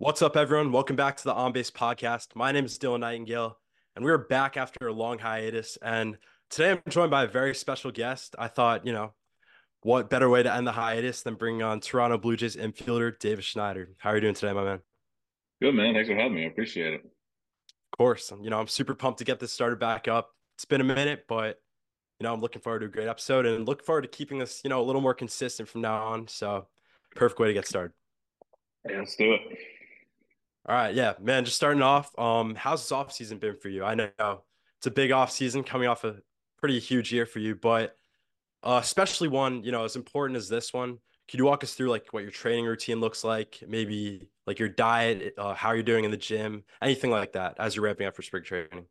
What's up, everyone? Welcome back to the On Base podcast. My name is Dylan Nightingale, and we are back after a long hiatus. And today I'm joined by a very special guest. I thought, you know, what better way to end the hiatus than bringing on Toronto Blue Jays infielder Davis Schneider? How are you doing today, my man? Good, man. Thanks for having me. I appreciate it. Of course. You know, I'm super pumped to get this started back up. It's been a minute, but, you know, I'm looking forward to a great episode and looking forward to keeping this, you know, a little more consistent from now on. So, perfect way to get started. Yeah, let's do it. All right, yeah, man. Just starting off, um, how's this off season been for you? I know it's a big off season coming off a pretty huge year for you, but uh, especially one you know as important as this one. Could you walk us through like what your training routine looks like? Maybe like your diet, uh, how you're doing in the gym, anything like that as you're ramping up for spring training.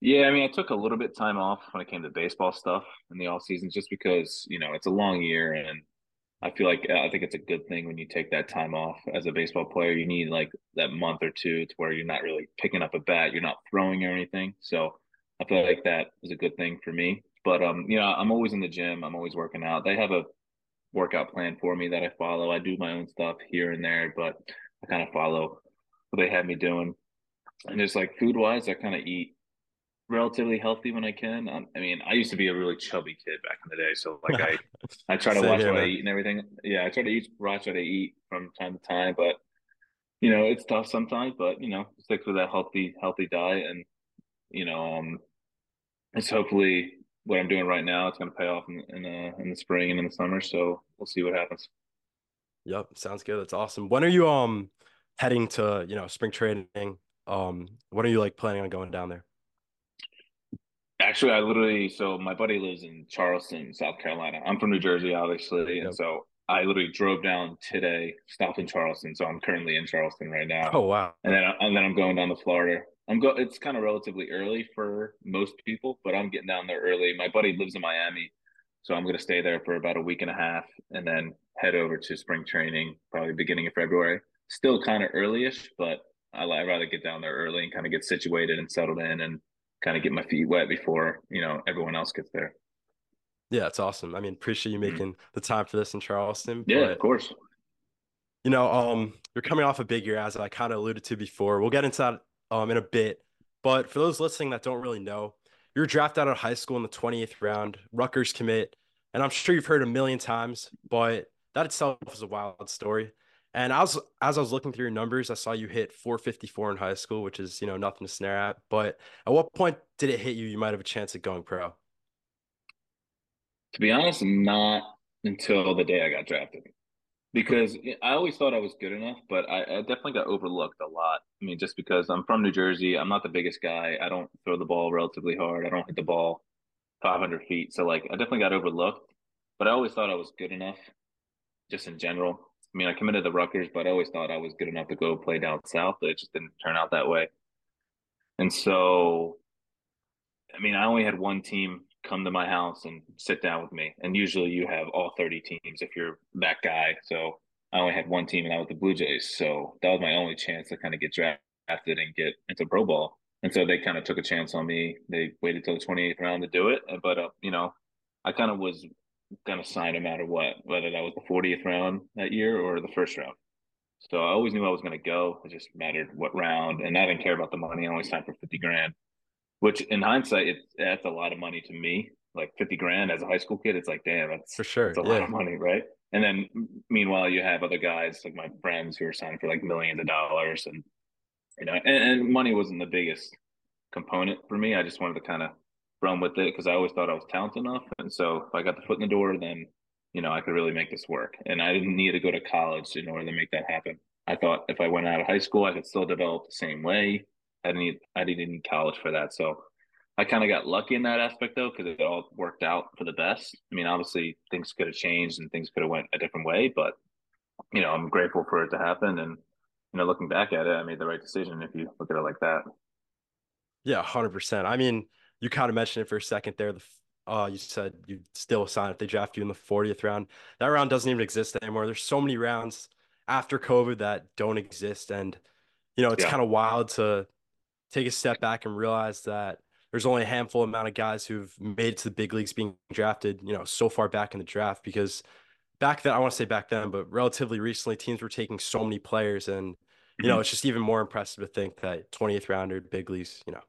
Yeah, I mean, I took a little bit time off when it came to baseball stuff in the off season, just because you know it's a long year and I feel like I think it's a good thing when you take that time off as a baseball player. You need like that month or two to where you're not really picking up a bat, you're not throwing or anything. So I feel like that is a good thing for me. But um, you know, I'm always in the gym. I'm always working out. They have a workout plan for me that I follow. I do my own stuff here and there, but I kind of follow what they have me doing. And just like food wise, I kind of eat relatively healthy when I can. Um, I mean, I used to be a really chubby kid back in the day, so like I, I try to watch here, what man. I eat and everything. Yeah, I try to eat, watch what I eat from time to time, but you know, it's tough sometimes. But you know, stick with that healthy, healthy diet, and you know, um, it's hopefully what I'm doing right now. It's going to pay off in in, uh, in the spring and in the summer. So we'll see what happens. Yep, sounds good. That's awesome. When are you um heading to you know spring training? Um, when are you like planning on going down there? Actually, I literally so my buddy lives in Charleston, South Carolina. I'm from New Jersey, obviously, yep. and so I literally drove down today, stopped in Charleston. So I'm currently in Charleston right now. Oh wow! And then and then I'm going down to Florida. I'm go. It's kind of relatively early for most people, but I'm getting down there early. My buddy lives in Miami, so I'm going to stay there for about a week and a half, and then head over to spring training probably beginning of February. Still kind of earlyish, but I I'd rather get down there early and kind of get situated and settled in and kind of get my feet wet before you know everyone else gets there. Yeah, it's awesome. I mean, appreciate you mm-hmm. making mm-hmm. the time for this in Charleston. Yeah, but, of course. You know, um, you're coming off a big year, as I kind of alluded to before. We'll get into that um in a bit. But for those listening that don't really know, you're drafted out of high school in the 28th round, Rutgers commit, and I'm sure you've heard a million times, but that itself is a wild story. And as as I was looking through your numbers, I saw you hit 454 in high school, which is you know nothing to snare at. But at what point did it hit you? You might have a chance at going pro. To be honest, not until the day I got drafted, because I always thought I was good enough, but I, I definitely got overlooked a lot. I mean, just because I'm from New Jersey, I'm not the biggest guy. I don't throw the ball relatively hard. I don't hit the ball 500 feet, so like I definitely got overlooked. But I always thought I was good enough, just in general I mean, I committed to Rutgers, but I always thought I was good enough to go play down south, but it just didn't turn out that way. And so, I mean, I only had one team come to my house and sit down with me. And usually you have all 30 teams if you're that guy. So I only had one team and that was the Blue Jays. So that was my only chance to kind of get drafted and get into pro ball. And so they kind of took a chance on me. They waited till the 28th round to do it. But, uh, you know, I kind of was going to sign no matter what, whether that was the 40th round that year or the first round. So I always knew I was going to go. It just mattered what round, and I didn't care about the money. I only signed for 50 grand, which in hindsight, it's that's a lot of money to me. Like 50 grand as a high school kid, it's like, damn, that's for sure. It's a yeah. lot of money, right? And then meanwhile, you have other guys like my friends who are signing for like millions of dollars, and you know, and, and money wasn't the biggest component for me. I just wanted to kind of run with it because I always thought I was talented enough. And so if I got the foot in the door, then you know I could really make this work. And I didn't need to go to college in order to make that happen. I thought if I went out of high school, I could still develop the same way. I didn't need I didn't need college for that. So I kind of got lucky in that aspect though, because it all worked out for the best. I mean, obviously things could have changed and things could have went a different way, but you know, I'm grateful for it to happen. And you know, looking back at it, I made the right decision if you look at it like that. Yeah, hundred percent. I mean, you kind of mentioned it for a second there. The uh, you said you still sign if they draft you in the 40th round. That round doesn't even exist anymore. There's so many rounds after COVID that don't exist. And, you know, it's yeah. kind of wild to take a step back and realize that there's only a handful amount of guys who've made it to the big leagues being drafted, you know, so far back in the draft because back then, I want to say back then, but relatively recently, teams were taking so many players and you know, it's just even more impressive to think that 20th rounder, big leagues, you know.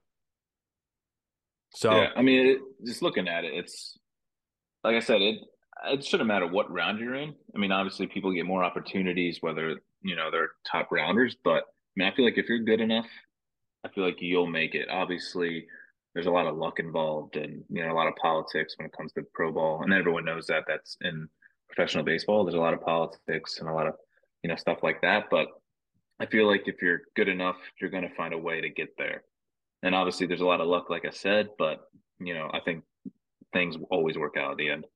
Yeah, So, I mean, it, just looking at it, it's like I said, it it shouldn't matter what round you're in. I mean, obviously, people get more opportunities whether you know they're top rounders, but I mean, I feel like if you're good enough, I feel like you'll make it. Obviously, there's a lot of luck involved, and you know a lot of politics when it comes to pro ball, and everyone knows that. That's in professional baseball. There's a lot of politics and a lot of you know stuff like that, but I feel like if you're good enough, you're going to find a way to get there. And obviously, there's a lot of luck, like I said, but you know, I think things always work out at the end. of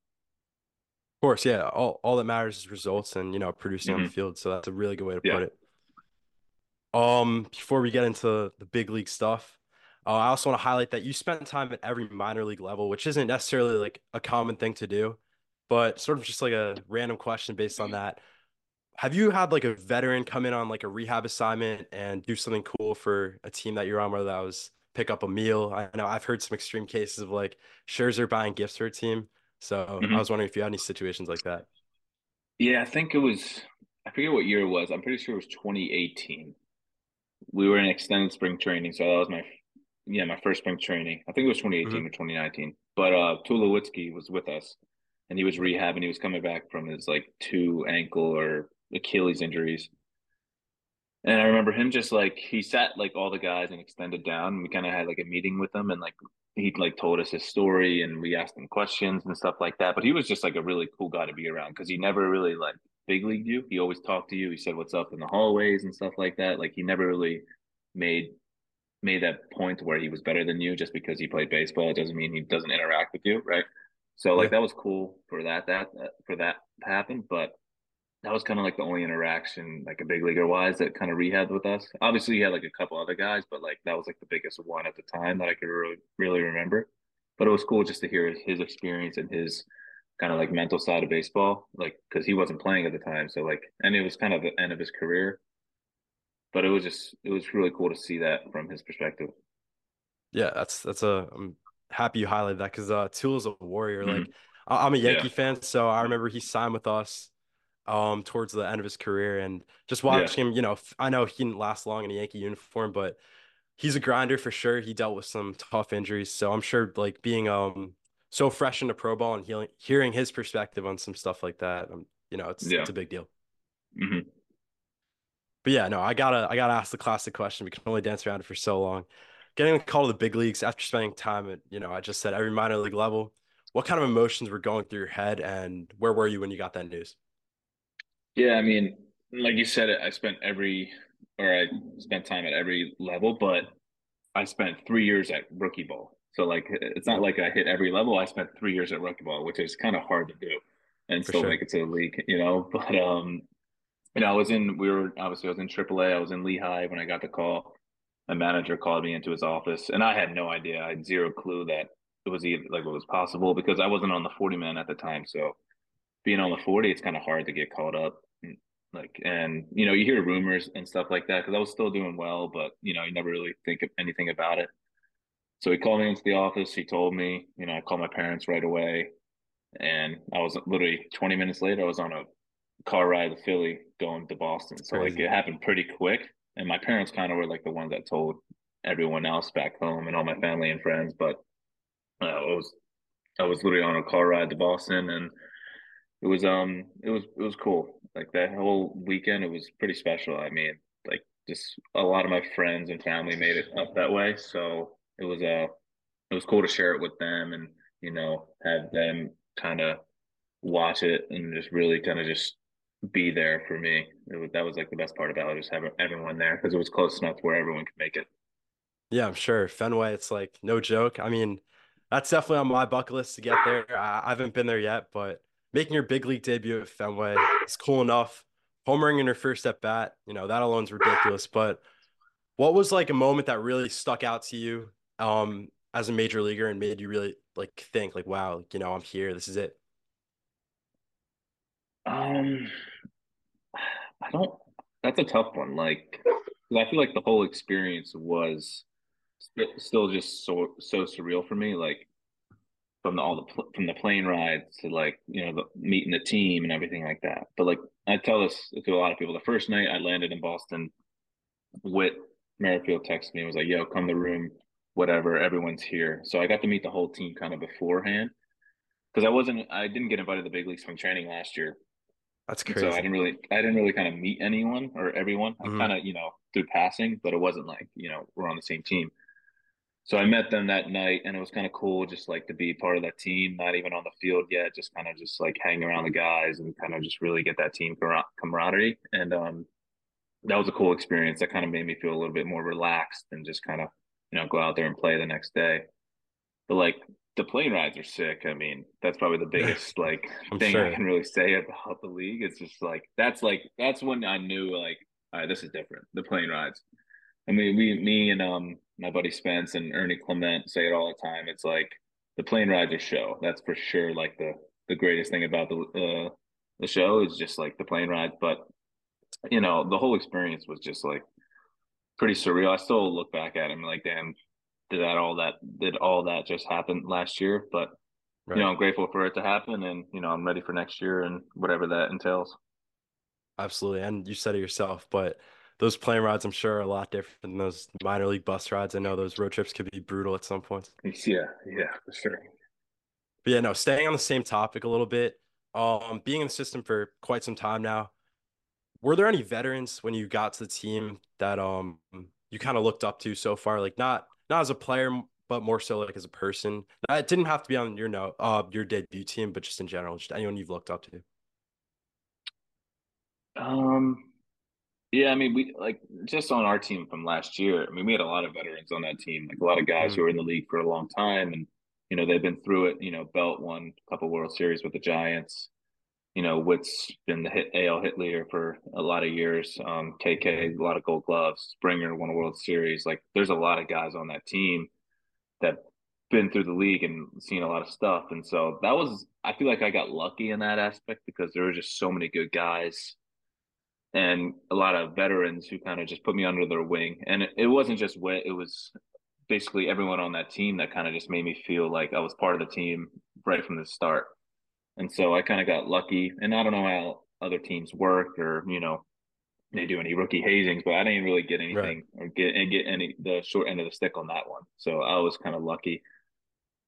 course, yeah, all, all that matters is results and, you know, producing on the hmm field. So that's a really good way to Yeah. put it. Um, before we get into the big league stuff, uh, I also want to highlight that you spent time at every minor league level, which isn't necessarily like a common thing to do, but sort of just like a random question based on that. Have you had like a veteran come in on like a rehab assignment and do something cool for a team that you're on, whether that was pick up a meal? I know I've heard some extreme cases of like Scherzer buying gifts for a team. So I hmm was wondering if you had any situations like that. Yeah, I think it was, I forget what year it was. I'm pretty sure it was 2018. We were in extended spring training. So that was my, yeah, my first spring training. I think it was hmm 2018 or 2019. But uh Tulowitzki was with us and he was rehabbing. He was coming back from his like two ankle or Achilles injuries. And I remember him just like he sat like all the guys and extended down. And we kind of had like a meeting with him, and like he like told us his story, and we asked him questions and stuff like that. But he was just like a really cool guy to be around because he never really like big leagued you. He always talked to you. He said what's up in the hallways and stuff like that. Like he never really made made that point where he was better than you just because he played baseball. It doesn't mean he doesn't interact with you, right? So like Yeah. that was cool for that that for that to happen, but that was kind of like the only interaction, like a big leaguer wise, that kind of rehabbed with us. Obviously, he had like a couple other guys, but like that was like the biggest one at the time that I could really, really remember. But it was cool just to hear his experience and his kind of like mental side of baseball, like because he wasn't playing at the time. So like, and it was kind of the end of his career, but it was just, it was really cool to see that from his perspective. Yeah, that's that's a I'm happy you highlighted that because uh Tulo is a warrior. hmm Like I'm a Yeah, Yankee fan, so I remember he signed with us um towards the end of his career and just yeah, watching him, you know, i know he didn't last long in a Yankee uniform, but he's a grinder for sure. He dealt with some tough injuries, so I'm sure like being um so fresh into pro ball and hearing hearing his perspective on some stuff like that, um, you know, it's yeah. it's a big deal. hmm But yeah, no, I gotta I gotta ask the classic question. We can only dance around it for so long. Getting a call to the big leagues after spending time at, you know, I just said every minor league level. What kind of emotions were going through your head, and where were you when you got that news? Yeah, I mean, like you said, I spent every, or I spent time at every level, but I spent three years at rookie ball. So like it's not like I hit every level. I spent three years at rookie ball, which is kind of hard to do and for still sure. make it to the league, you know. But um, you know, I was in we were obviously I was in AAA. I was in Lehigh when I got the call. My manager called me into his office and I had no idea. I had zero clue that it was even like what was possible because I wasn't on the 40 man at the time. So being on the 40, it's kind of hard to get called up. Like, and you know, you hear rumors and stuff like that because I was still doing well, but you know, you never really think of anything about it. So he called me into the office. He told me, you know, I called my parents right away. And I was literally 20 minutes later, I was on a car ride to Philly going to Boston. So like it happened pretty quick. And my parents kind of were like the ones that told everyone else back home and all my family and friends. But uh, I was I was literally on a car ride to Boston and it was um it was it was cool. Like that whole weekend it was pretty special. I mean, like just a lot of my friends and family made it up that way. So it was uh it was cool to share it with them and you know have them kind of watch it and just really kind of just be there for me. Was, that was like the best part about it, just having everyone there because it was close enough where everyone could make it. Yeah, I'm sure. Fenway, it's like no joke. I mean, that's definitely on my bucket list to get there. I, I haven't been there yet, but making your big league debut at Fenway is cool enough. Homering in your first at bat, you know, that alone's ridiculous. But what was like a moment that really stuck out to you um as a major leaguer and made you really like think like, wow, you know, I'm here. This is it. Um, I don't. That's a tough one. Like, I feel like the whole experience was st- still just so so surreal for me. Like from the, all the pl- from the plane rides to like you know the meeting the team and everything like that. But like I tell this to a lot of people, the first night I landed in Boston, Whit Merrifield texted me and was like, "Yo, come to the room, whatever. Everyone's here." So I got to meet the whole team kind of beforehand because I wasn't, I didn't get invited to the big league spring training last year. That's crazy. So I didn't really, I didn't really kind of meet anyone or everyone. I mm-hmm. kind of, you know, through passing, but it wasn't like, you know, we're on the same team. So I met them that night, and it was kind of cool, just like to be part of that team. Not even on the field yet, just kind of just like hang around the guys and kind of just really get that team camaraderie. And um, that was a cool experience. That kind of made me feel a little bit more relaxed and just kind of, you know, go out there and play the next day. But like the plane rides are sick. I mean, that's probably the biggest like thing sure. I can really say about the league. It's just like that's like that's when I knew like, all right, this is different. The plane rides. I mean, we, me, and um, my buddy Spence and Ernie Clement say it all the time. It's like the plane rides are show. That's for sure. Like the the greatest thing about the uh, the show is just like the plane rides. But you know, the whole experience was just like pretty surreal. I still look back at him like, damn, did that all that did all that just happen last year? But right. you know, I'm grateful for it to happen, and you know, I'm ready for next year and whatever that entails. Absolutely, and you said it yourself, but those plane rides, I'm sure, are a lot different than those minor league bus rides. I know those road trips could be brutal at some points. Yeah, yeah, for sure. But yeah, no, staying on the same topic a little bit. Um, being in the system for quite some time now, were there any veterans when you got to the team that um you kind of looked up to so far? Like not not as a player, but more so like as a person. It didn't have to be on your no uh your debut team, but just in general, just anyone you've looked up to. Um, yeah, I mean, we like just on our team from last year. I mean, we had a lot of veterans on that team, like a lot of guys mm-hmm. who were in the league for a long time, and you know they've been through it. You know, Belt won a couple World Series with the Giants. You know, Whit's been the hit AL hit leader for a lot of years. Um, KK, a lot of Gold Gloves. Springer won a World Series. Like, there's a lot of guys on that team that been through the league and seen a lot of stuff. And so that was, I feel like I got lucky in that aspect because there were just so many good guys and a lot of veterans who kind of just put me under their wing. And it, it wasn't just Whit, it was basically everyone on that team that kind of just made me feel like I was part of the team right from the start. And so I kind of got lucky. And I don't know how other teams work or, you know, they do any rookie hazings, but I didn't really get anything right. or get and get any the short end of the stick on that one. So I was kind of lucky.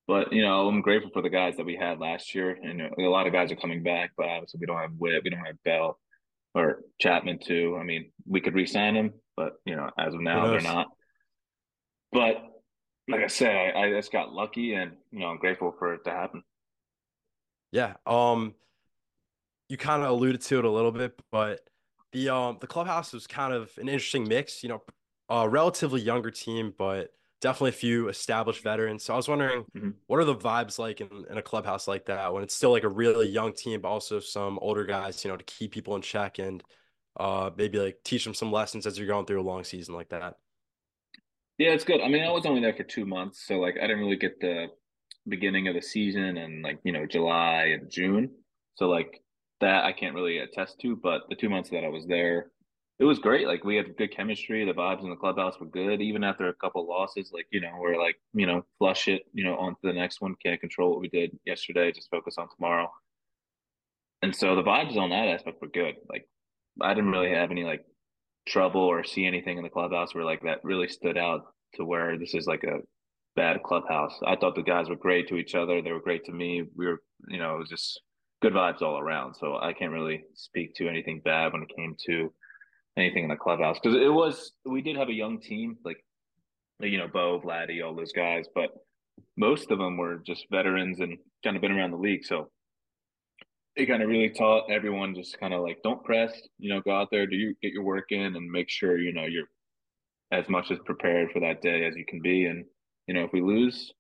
But you know, I'm grateful for the guys that we had last year, and a lot of guys are coming back. But obviously, we don't have Whit, we don't have Belt, or Chapman too. I mean, we could re-sign him, but you know, as of now, they're not. But like I said, I, I just got lucky, and you know, I'm grateful for it to happen. Yeah. Um, you kind of alluded to it a little bit, but the um the clubhouse was kind of an interesting mix. You know, a relatively younger team, but definitely a few established veterans. So I was wondering, mm-hmm. what are the vibes like in, in a clubhouse like that when it's still like a really young team, but also some older guys, you know, to keep people in check and uh, maybe like teach them some lessons as you're going through a long season like that. Yeah, it's good. I mean, I was only there for two months, so like I didn't really get the beginning of the season and like you know July and June. So like that I can't really attest to, but the two months that I was there, it was great. Like we had good chemistry. The vibes in the clubhouse were good. Even after a couple losses, like you know, we're like you know, flush it, you know, on to the next one. Can't control what we did yesterday. Just focus on tomorrow. And so the vibes on that aspect were good. Like I didn't really have any like trouble or see anything in the clubhouse where like that really stood out to where this is like a bad clubhouse. I thought the guys were great to each other. They were great to me. We were, you know, it was just good vibes all around. So I can't really speak to anything bad when it came to anything in the clubhouse because it was we did have a young team like you know Bo, Vladdy, all those guys, but most of them were just veterans and kind of been around the league. So it kind of really taught everyone just kind of like don't press, you know, go out there, do you get your work in, and make sure you know you're as much as prepared for that day as you can be. And you know, if we lose,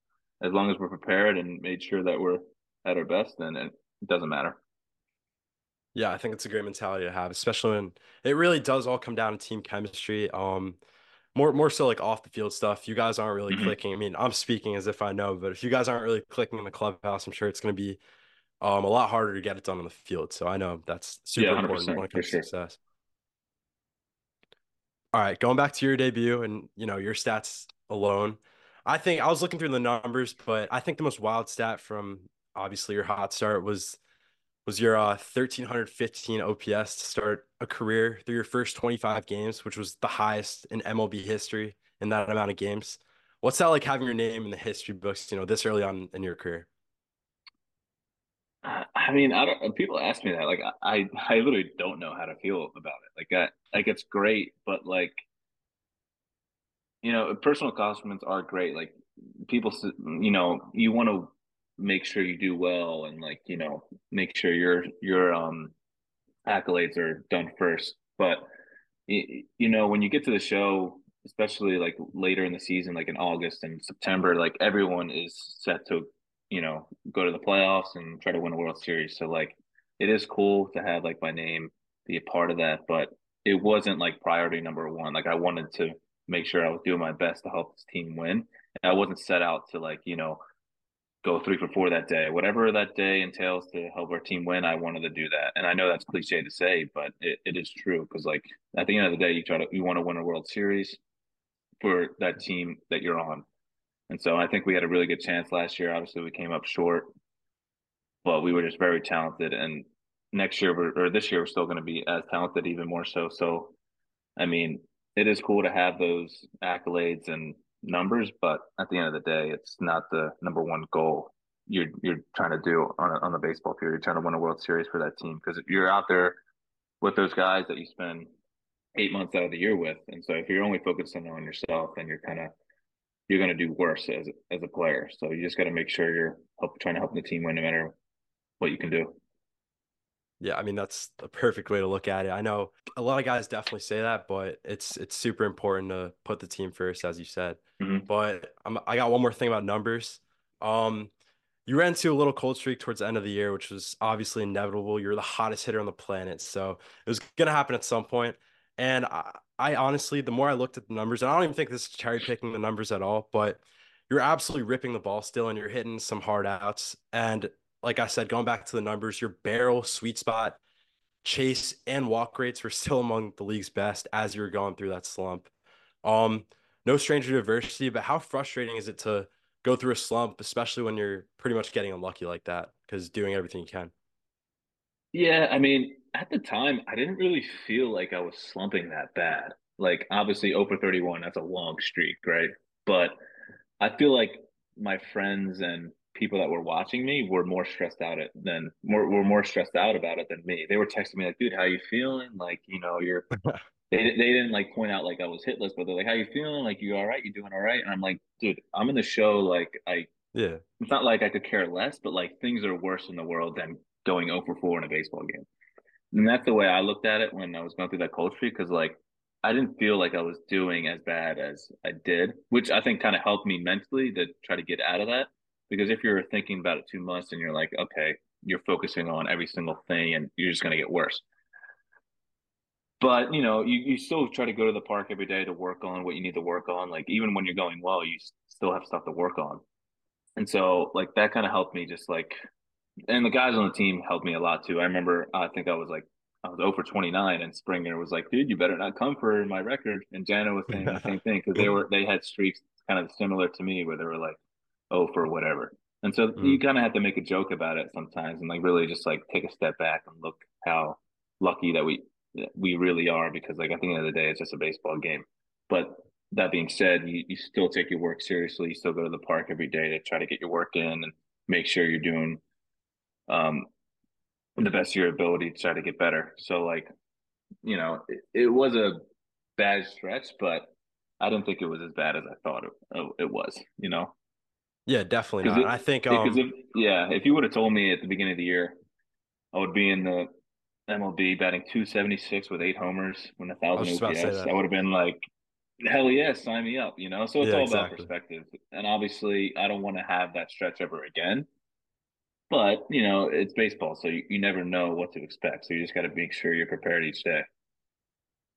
as long as we're prepared and made sure that we're at our best, then it doesn't matter. Yeah, I think it's a great mentality to have, especially when it really does all come down to team chemistry. Um, more more so like off the field stuff. You guys aren't really mm-hmm. clicking. I mean, I'm speaking as if I know, but if you guys aren't really clicking in the clubhouse, I'm sure it's going to be um a lot harder to get it done on the field. So I know that's super yeah, important when it comes sure. to success. All right, going back to your debut and you know your stats alone, I think I was looking through the numbers, but I think the most wild stat from obviously your hot start was was your uh, 1315 OPS to start a career through your first 25 games, which was the highest in MLB history in that amount of games. What's that like having your name in the history books, you know, this early on in your career? I mean, I don't. People ask me that. Like, I, I literally don't know how to feel about it. Like, I, like it's great, but like, you know, personal accomplishments are great. Like, people, you know, you want to make sure you do well, and like, you know, make sure your your um accolades are done first. But you know, when you get to the show, especially like later in the season, like in August and September, like everyone is set to you know, go to the playoffs and try to win a World Series. So like it is cool to have like my name be a part of that, but it wasn't like priority number one. Like I wanted to make sure I was doing my best to help this team win. And I wasn't set out to like, you know, go three for four that day. Whatever that day entails to help our team win, I wanted to do that. And I know that's cliche to say, but it, it is true because like at the end of the day, you try to you want to win a World Series for that team that you're on. And so I think we had a really good chance last year. Obviously, we came up short, but we were just very talented. And next year, or this year, we're still going to be as talented, even more so. So, I mean, it is cool to have those accolades and numbers, but at the end of the day, it's not the number one goal you're you're trying to do on a, on the baseball field. You're trying to win a World Series for that team because you're out there with those guys that you spend eight months out of the year with, and so if you're only focusing on yourself, then you're kind of you're going to do worse as as a player. So you just got to make sure you're help, trying to help the team win no matter what you can do. Yeah, I mean that's the perfect way to look at it. I know a lot of guys definitely say that, but it's it's super important to put the team first, as you said. Mm-hmm. But I'm, I got one more thing about numbers. Um, you ran into a little cold streak towards the end of the year, which was obviously inevitable. You're the hottest hitter on the planet, so it was gonna happen at some point. And I, I honestly, the more I looked at the numbers, and I don't even think this is cherry picking the numbers at all, but you're absolutely ripping the ball still and you're hitting some hard outs. And like I said, going back to the numbers, your barrel, sweet spot, chase, and walk rates were still among the league's best as you were going through that slump. Um, no stranger to adversity, but how frustrating is it to go through a slump, especially when you're pretty much getting unlucky like that because doing everything you can? Yeah, I mean, at the time, I didn't really feel like I was slumping that bad. Like, obviously, over 31, that's a long streak, right? But I feel like my friends and people that were watching me were more stressed out it than more were more stressed out about it than me. They were texting me like, "Dude, how you feeling? Like, you know, you're." they they didn't like point out like I was hitless, but they're like, "How you feeling? Like, you all right? You doing all right?" And I'm like, "Dude, I'm in the show. Like, I yeah, it's not like I could care less, but like things are worse in the world than going over 4 in a baseball game." And that's the way I looked at it when I was going through that cold streak because like I didn't feel like I was doing as bad as I did, which I think kind of helped me mentally to try to get out of that. Because if you're thinking about it two months and you're like, okay, you're focusing on every single thing and you're just going to get worse. But you know, you, you still try to go to the park every day to work on what you need to work on. Like even when you're going well, you still have stuff to work on. And so like that kind of helped me just like and the guys on the team helped me a lot too. I remember I think I was like I was oh over 29 and Springer was like, dude, you better not come for my record. And Jansen was saying the same thing because they were they had streaks kind of similar to me where they were like, oh for whatever. And so mm. you kind of have to make a joke about it sometimes and like really just like take a step back and look how lucky that we that we really are because like at the end of the day it's just a baseball game. But that being said, you, you still take your work seriously. You still go to the park every day to try to get your work in and make sure you're doing um, the best of your ability to try to get better. So like, you know, it, it, was a bad stretch, but I didn't think it was as bad as I thought it, it was, you know? Yeah, definitely not. It, I think, um, if, yeah, if you would have told me at the beginning of the year, I would be in the MLB batting 276 with eight homers when a thousand OPS, I would have been like, hell yeah, sign me up, you know? So it's yeah, all exactly. about perspective. And obviously, I don't want to have that stretch ever again. But you know, it's baseball, so you, you never know what to expect. So you just got to make sure you're prepared each day.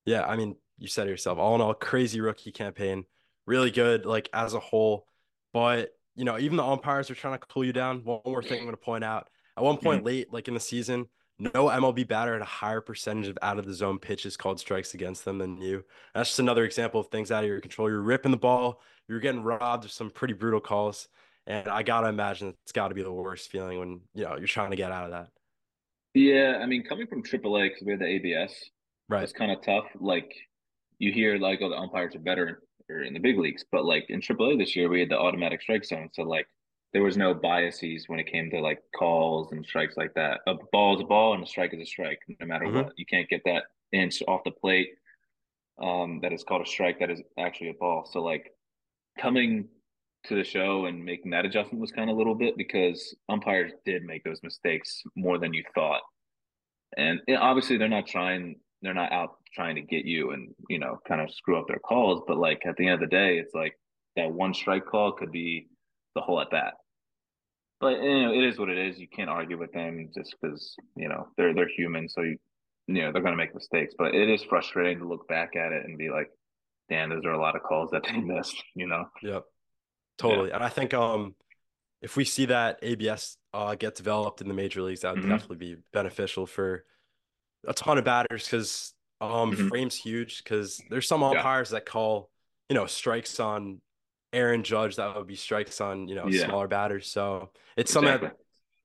Yeah, I mean, you said it yourself. All in all, crazy rookie campaign, really good, like as a whole. But you know, even the umpires are trying to cool you down. One more thing I'm going to point out: at one point mm-hmm. late, like in the season, no MLB batter had a higher percentage of out of the zone pitches called strikes against them than you. That's just another example of things out of your control. You're ripping the ball. You're getting robbed of some pretty brutal calls. And I gotta imagine it's got to be the worst feeling when you know you're trying to get out of that. Yeah, I mean, coming from AAA because we had the ABS Right. It's kind of tough. Like you hear like, oh, the umpires are better or in the big leagues, but like in AAA this year, we had the automatic strike zone, so like there was no biases when it came to like calls and strikes like that. A ball is a ball and a strike is a strike, no matter hmm what. You can't get that inch off the plate um, that is called a strike that is actually a ball. So like coming to the show and making that adjustment was kind of a little bit because umpires did make those mistakes more than you thought and obviously they're not trying they're not out trying to get you and you know kind of screw up their calls but like at the end of the day it's like that one strike call could be the whole at bat. But you know it is what it is. You can't argue with them just because you know they're they're human so you you know they're going to make mistakes. But it is frustrating to look back at it and be like damn those are a lot of calls that they missed you know? Yep. yeah. Totally. And I think um if we see that ABS uh get developed in the major leagues, that would hmm definitely be beneficial for a ton of batters because um hmm frame's huge because there's some yeah umpires that call, you know, strikes on Aaron Judge that would be strikes on, you know, yeah smaller batters. So it's something that exactly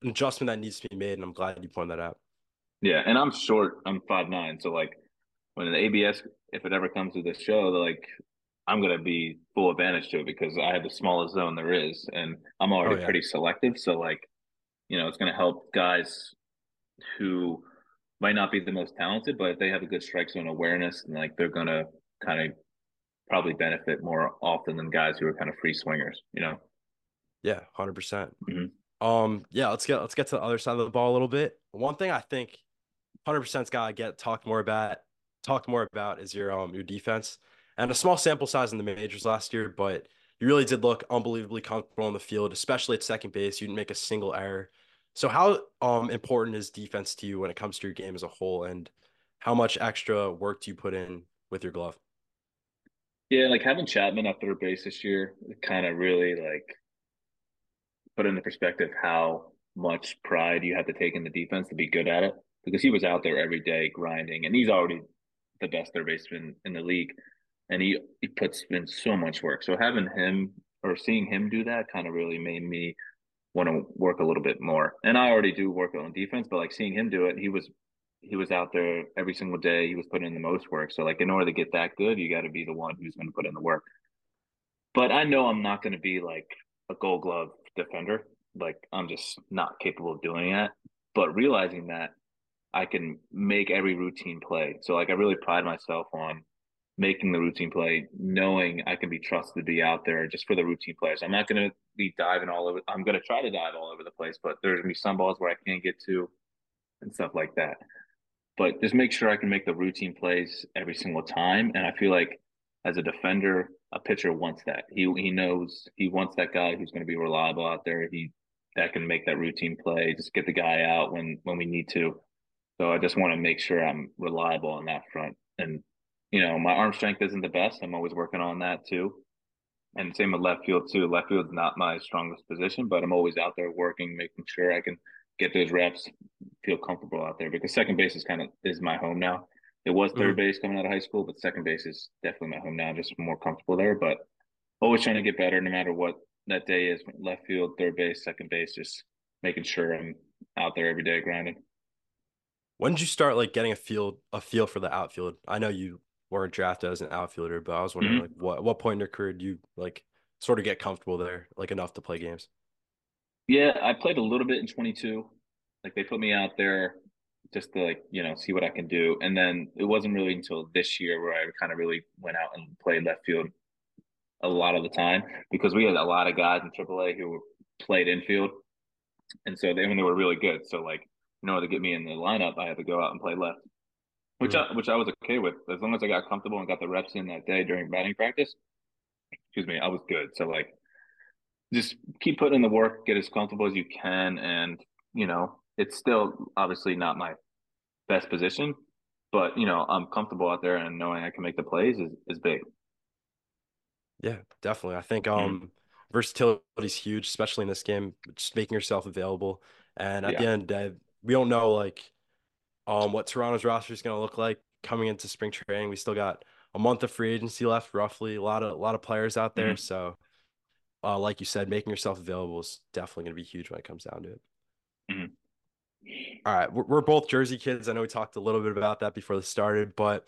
an adjustment that needs to be made, and I'm glad you pointed that out. yeah and i'm short i'm five nine so like when the abs if it ever comes to this show like I'm gonna be full advantage to it because I have the smallest zone there is, and I'm Oh already yeah. pretty selective. So like, you know, it's gonna help guys who might not be the most talented, but if they have a good strike zone awareness, and like they're gonna kind of probably benefit more often than guys who are kind of free swingers. You know. Yeah, 100%. hmm Um yeah, let's get let's get to the other side of the ball a little bit. One thing I think 100%'s got to get talked more about talked more about is your um your defense. And a small sample size in the majors last year, but you really did look unbelievably comfortable on the field, especially at second base. You didn't make a single error. So how um important is defense to you when it comes to your game as a whole and how much extra work do you put in with your glove? Yeah, like having Chapman up at third base this year kind of really like put into perspective how much pride you have to take in the defense to be good at it because he was out there every day grinding and he's already the best third baseman in the league and he he puts in so much work so having him or seeing him do that kind of really made me want to work a little bit more and i already do work on defense but like seeing him do it he was he was out there every single day he was putting in the most work so like in order to get that good you got to be the one who's going to put in the work but I know I'm not going to be like a gold glove defender. Like I'm just not capable of doing that. But realizing that I can make every routine play. So like I really pride myself on making the routine play, knowing I can be trusted to be out there just for the routine players. I'm not going to be diving all over. I'm going to try to dive all over the place, but there's going to be some balls where I can't get to and stuff like that but just make sure I can make the routine plays every single time. And I feel like as a defender, a pitcher wants that. He he knows he wants that guy who's going to be reliable out there. He that can make that routine play, just get the guy out when when we need to. So I just want to make sure I'm reliable on that front. And you know, my arm strength isn't the best. I'm always working on that too. And same with left field too. Left field's not my strongest position, but I'm always out there working, making sure I can get those reps, feel comfortable out there because second base is kind of is my home now. It was third Mhm. base coming out of high school, but second base is definitely my home now. Just more comfortable there, but always trying to get better no matter what that day is. Left field, third base, second base, just making sure I'm out there every day grinding. When did you start like getting a feel a feel for the outfield? I know you weren't drafted as an outfielder, but I was wondering like Mm-hmm. what what point in your career do you like sort of get comfortable there, like enough to play games? Yeah, I played a little bit in 22. Like they put me out there just to like, you know, see what I can do. And then it wasn't really until this year where I kind of really went out and played left field a lot of the time because we had a lot of guys in AAA who played infield. And so they, I mean, they were really good. So like, in order to get me in the lineup, I had to go out and play left, which. I, which I was okay with as long as I got comfortable and got the reps in that day during batting practice. Excuse me, I was good. So like, just keep putting in the work, get as comfortable as you can, and you know, it's still obviously not my best position, but you know, I'm comfortable out there and knowing I can make the plays is is big. Yeah, definitely. I think um versatility is huge, especially in this game, just making yourself available. And at the end day, we don't know like um what Toronto's roster is going to look like coming into spring training. We still got a month of free agency left, roughly. A lot of a lot of players out there. hmm So, uh, like you said, making yourself available is definitely going to be huge when it comes down to it. hmm All right, we're, we're both Jersey kids. I know we talked a little bit about that before this started, but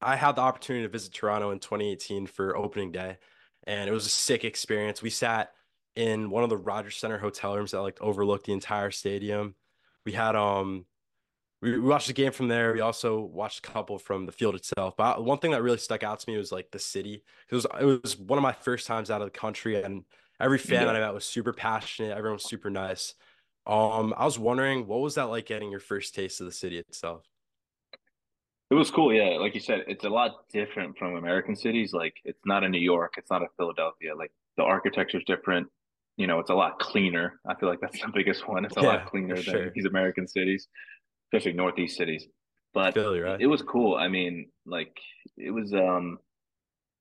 I had the opportunity to visit Toronto in 2018 for opening day, and it was a sick experience. We sat in one of the Rogers Center hotel rooms that like overlooked the entire stadium. We had um we, watched the game from there. We also watched a couple from the field itself. But one thing that really stuck out to me was like the city. It was it was one of my first times out of the country, and every fan yeah. that I met was super passionate. Everyone was super nice. Um, I was wondering, what was that like getting your first taste of the city itself? It was cool, yeah. Like you said, it's a lot different from American cities. Like it's not a New York, it's not a Philadelphia. Like the architecture is different. You know, it's a lot cleaner. I feel like that's the biggest one. It's a yeah, lot cleaner than these American cities especially northeast cities. But Philly, right? it was cool. I mean, like it was um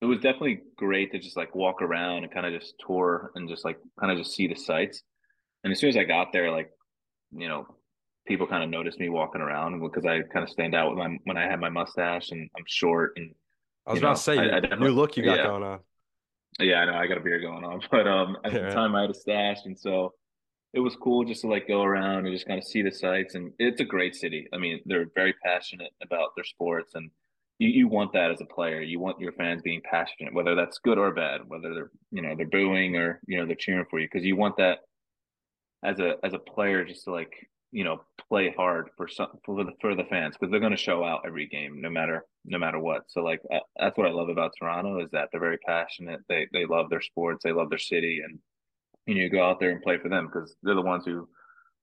it was definitely great to just like walk around and kind of just tour and just like kind of just see the sights. And as soon as I got there, like, you know, people kind of noticed me walking around because I kind of stand out with my when I had my mustache and I'm short and I was about know, to say I, I new look you got yeah. going on. Yeah, I know I got a beard going on, but um at yeah, the time I had a stash and so it was cool just to like go around and just kind of see the sights. And it's a great city. I mean, they're very passionate about their sports, and you, you want that as a player. You want your fans being passionate, whether that's good or bad, whether they're you know they're booing or you know they're cheering for you, because you want that as a as a player just to like you know play hard for some for the for the fans because they're going to show out every game no matter no matter what so like uh, that's what i love about toronto is that they're very passionate they they love their sports they love their city and you know, go out there and play for them because they're the ones who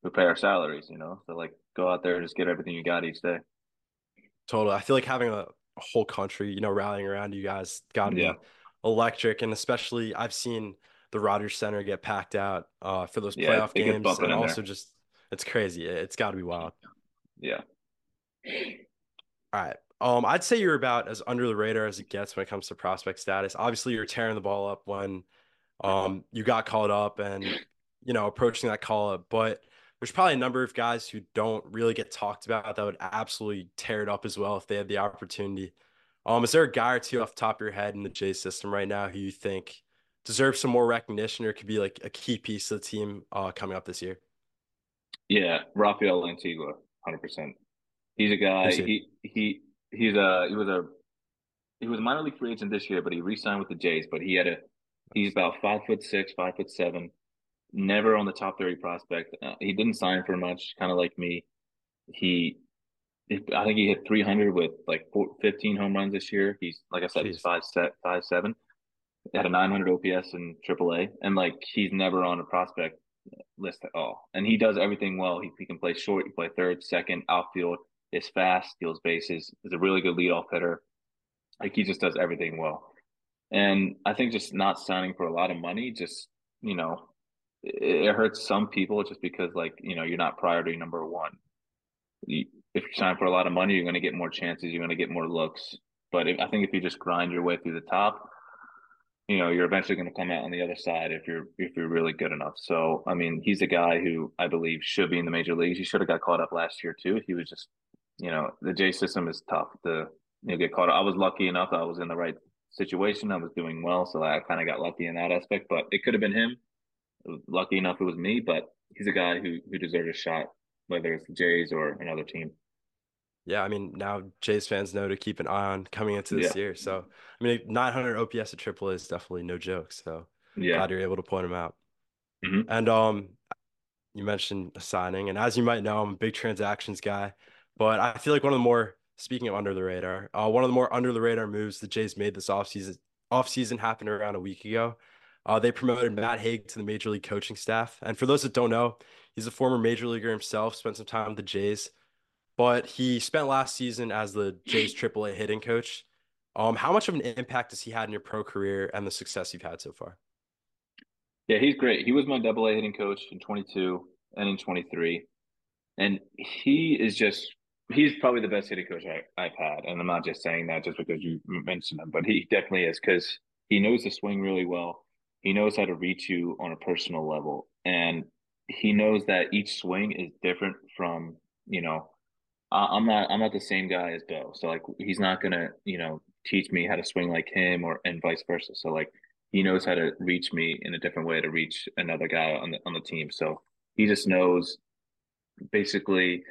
who pay our salaries. You know, so like go out there and just get everything you got each day. Totally, I feel like having a, whole country, you know, rallying around you guys got to yeah. be electric, and especially I've seen the Rogers Center get packed out uh, for those yeah, playoff games, and also there. just it's crazy. It's got to be wild. Yeah. All right. Um, I'd say you're about as under the radar as it gets when it comes to prospect status. Obviously, you're tearing the ball up when um, you got called up and you know approaching that call up, but there's probably a number of guys who don't really get talked about that would absolutely tear it up as well if they had the opportunity. Um, is there a guy or two off the top of your head in the J system right now who you think deserves some more recognition or could be like a key piece of the team uh, coming up this year? Yeah, Rafael Lantigua, hundred percent. He's a guy. He he he's a he was a he was a minor league free agent this year, but he re-signed with the Jays. But he had a He's about five foot six, five foot seven. Never on the top thirty prospect. Uh, he didn't sign for much, kind of like me. He, I think he hit three hundred with like 15 home runs this year. He's like I said, Jeez. he's five set five seven. Had a nine hundred OPS in AAA, and like he's never on a prospect list at all. And he does everything well. He, he can play short, he can play third, second, outfield. Is fast, steals bases. Is a really good leadoff hitter. Like he just does everything well. And I think just not signing for a lot of money, just, you know, it, hurts some people just because, like, you know, you're not priority number one. If you sign for a lot of money, you're going to get more chances, you're going to get more looks. But if, I think if you just grind your way through the top, you know, you're eventually going to come out on the other side if you're if you're really good enough. So, I mean, he's a guy who I believe should be in the major leagues. He should have got caught up last year too. He was just, you know, the J system is tough to you know, get caught up. I was lucky enough I was in the right situation. I was doing well, so I kind of got lucky in that aspect. But it could have been him. Lucky enough, it was me. But he's a guy who who deserves a shot, whether it's the Jays or another team. Yeah, I mean now Jays fans know to keep an eye on coming into this yeah. year. So I mean, 900 OPS at AAA is definitely no joke. So yeah, glad you're able to point him out. Mm-hmm. And um, you mentioned signing, and as you might know, I'm a big transactions guy. But I feel like one of the more speaking of under the radar, uh, one of the more under the radar moves the Jays made this offseason offseason happened around a week ago. Uh, they promoted Matt Hague to the major league coaching staff. And for those that don't know, he's a former major leaguer himself, spent some time with the Jays, but he spent last season as the Jays AAA hitting coach. Um, how much of an impact has he had in your pro career and the success you've had so far? Yeah, he's great. He was my double A hitting coach in 22 and in 23. And he is just he's probably the best hitting coach I, have had, and I'm not just saying that just because you mentioned him, but he definitely is because he knows the swing really well. He knows how to reach you on a personal level, and he knows that each swing is different from you know. I'm not I'm not the same guy as Bill, so like he's not gonna you know teach me how to swing like him or and vice versa. So like he knows how to reach me in a different way to reach another guy on the on the team. So he just knows basically,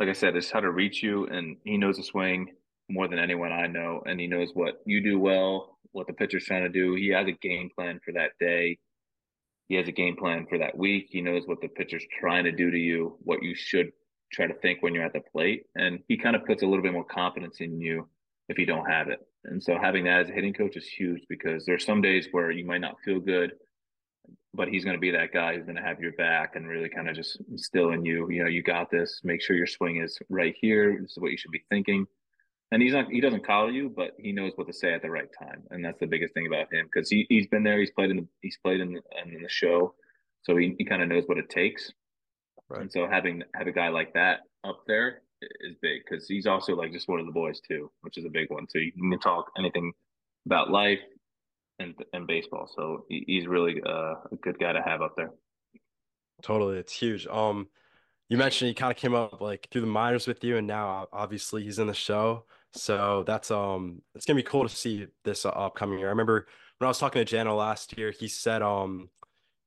like I said, is how to reach you, and he knows the swing more than anyone I know, and he knows what you do well, what the pitcher's trying to do. He has a game plan for that day. He has a game plan for that week. He knows what the pitcher's trying to do to you, what you should try to think when you're at the plate, and he kind of puts a little bit more confidence in you if you don't have it. And so having that as a hitting coach is huge because there's some days where you might not feel good, but he's going to be that guy who's going to have your back and really kind of just instill in you, you know, you got this. Make sure your swing is right here. This is what you should be thinking. And he's not he doesn't call you, but he knows what to say at the right time, and that's the biggest thing about him because he he's been there. He's played in the he's played in the, in the show, so he, he kind of knows what it takes. Right. And so having have a guy like that up there is big because he's also like just one of the boys too, which is a big one. So you can talk anything about life and and baseball. So he's really uh, a good guy to have up there. Totally, it's huge. Um, you mentioned he kind of came up like through the minors with you, and now obviously he's in the show. So that's um, it's gonna be cool to see this uh, upcoming year. I remember when I was talking to Jano last year, he said um,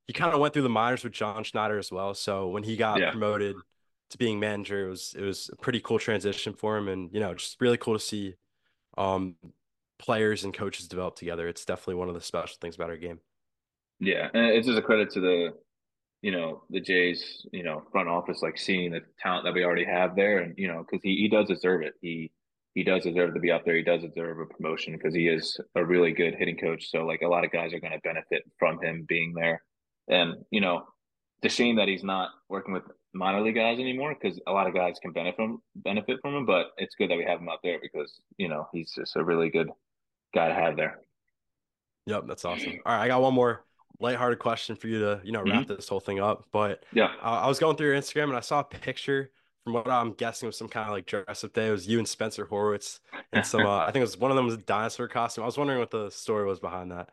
he kind of went through the minors with John Schneider as well. So when he got yeah. promoted to being manager. It was it was a pretty cool transition for him, and you know, just really cool to see um, players and coaches develop together. It's definitely one of the special things about our game. Yeah, and it's just a credit to the, you know, the Jays, you know, front office, like seeing the talent that we already have there, and you know, because he he does deserve it. He he does deserve to be up there. He does deserve a promotion because he is a really good hitting coach. So like a lot of guys are going to benefit from him being there. And you know, a shame that he's not working with minor league guys anymore because a lot of guys can benefit from benefit from him. But it's good that we have him out there because you know he's just a really good guy to have there. Yep, that's awesome. All right, I got one more lighthearted question for you to you know wrap mm-hmm. this whole thing up. But yeah, I, I was going through your Instagram and I saw a picture from what I'm guessing was some kind of like dress up day. It was you and Spencer Horwitz and some. uh, I think it was one of them was a dinosaur costume. I was wondering what the story was behind that.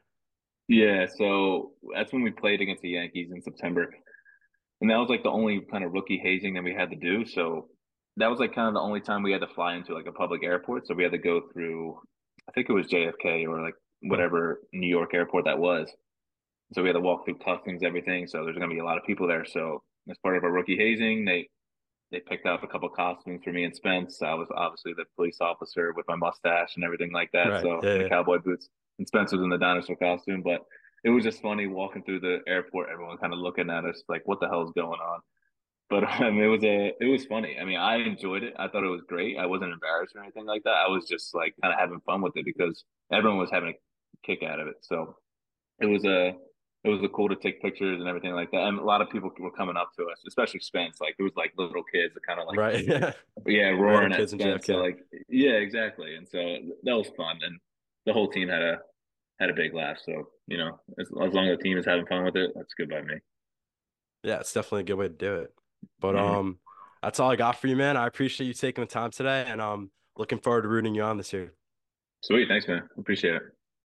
Yeah, so that's when we played against the Yankees in September and that was like the only kind of rookie hazing that we had to do. So that was like kind of the only time we had to fly into like a public airport. So we had to go through, I think it was JFK or like whatever New York airport that was. So we had to walk through customs, everything. So there's going to be a lot of people there. So as part of our rookie hazing, they they picked out a couple costumes for me and Spence. I was obviously the police officer with my mustache and everything like that. Right. So yeah, the yeah. cowboy boots. And Spence was in the dinosaur costume, but it was just funny walking through the airport, everyone kind of looking at us like, what the hell is going on? But um, it was a, it was funny. I mean, I enjoyed it. I thought it was great. I wasn't embarrassed or anything like that. I was just like kind of having fun with it because everyone was having a kick out of it. So it was a, it was a cool to take pictures and everything like that. And a lot of people were coming up to us, especially Spence. Like there was like little kids that kind of like, right, yeah, yeah, roaring at Spence. So like, yeah, exactly. And so that was fun, and the whole team had a had a big laugh. So you know, as, as long as the team is having fun with it, that's good by me. Yeah, it's definitely a good way to do it. But mm-hmm. um, that's all I got for you, man. I appreciate you taking the time today, and um, looking forward to rooting you on this year. Sweet, thanks, man. Appreciate it.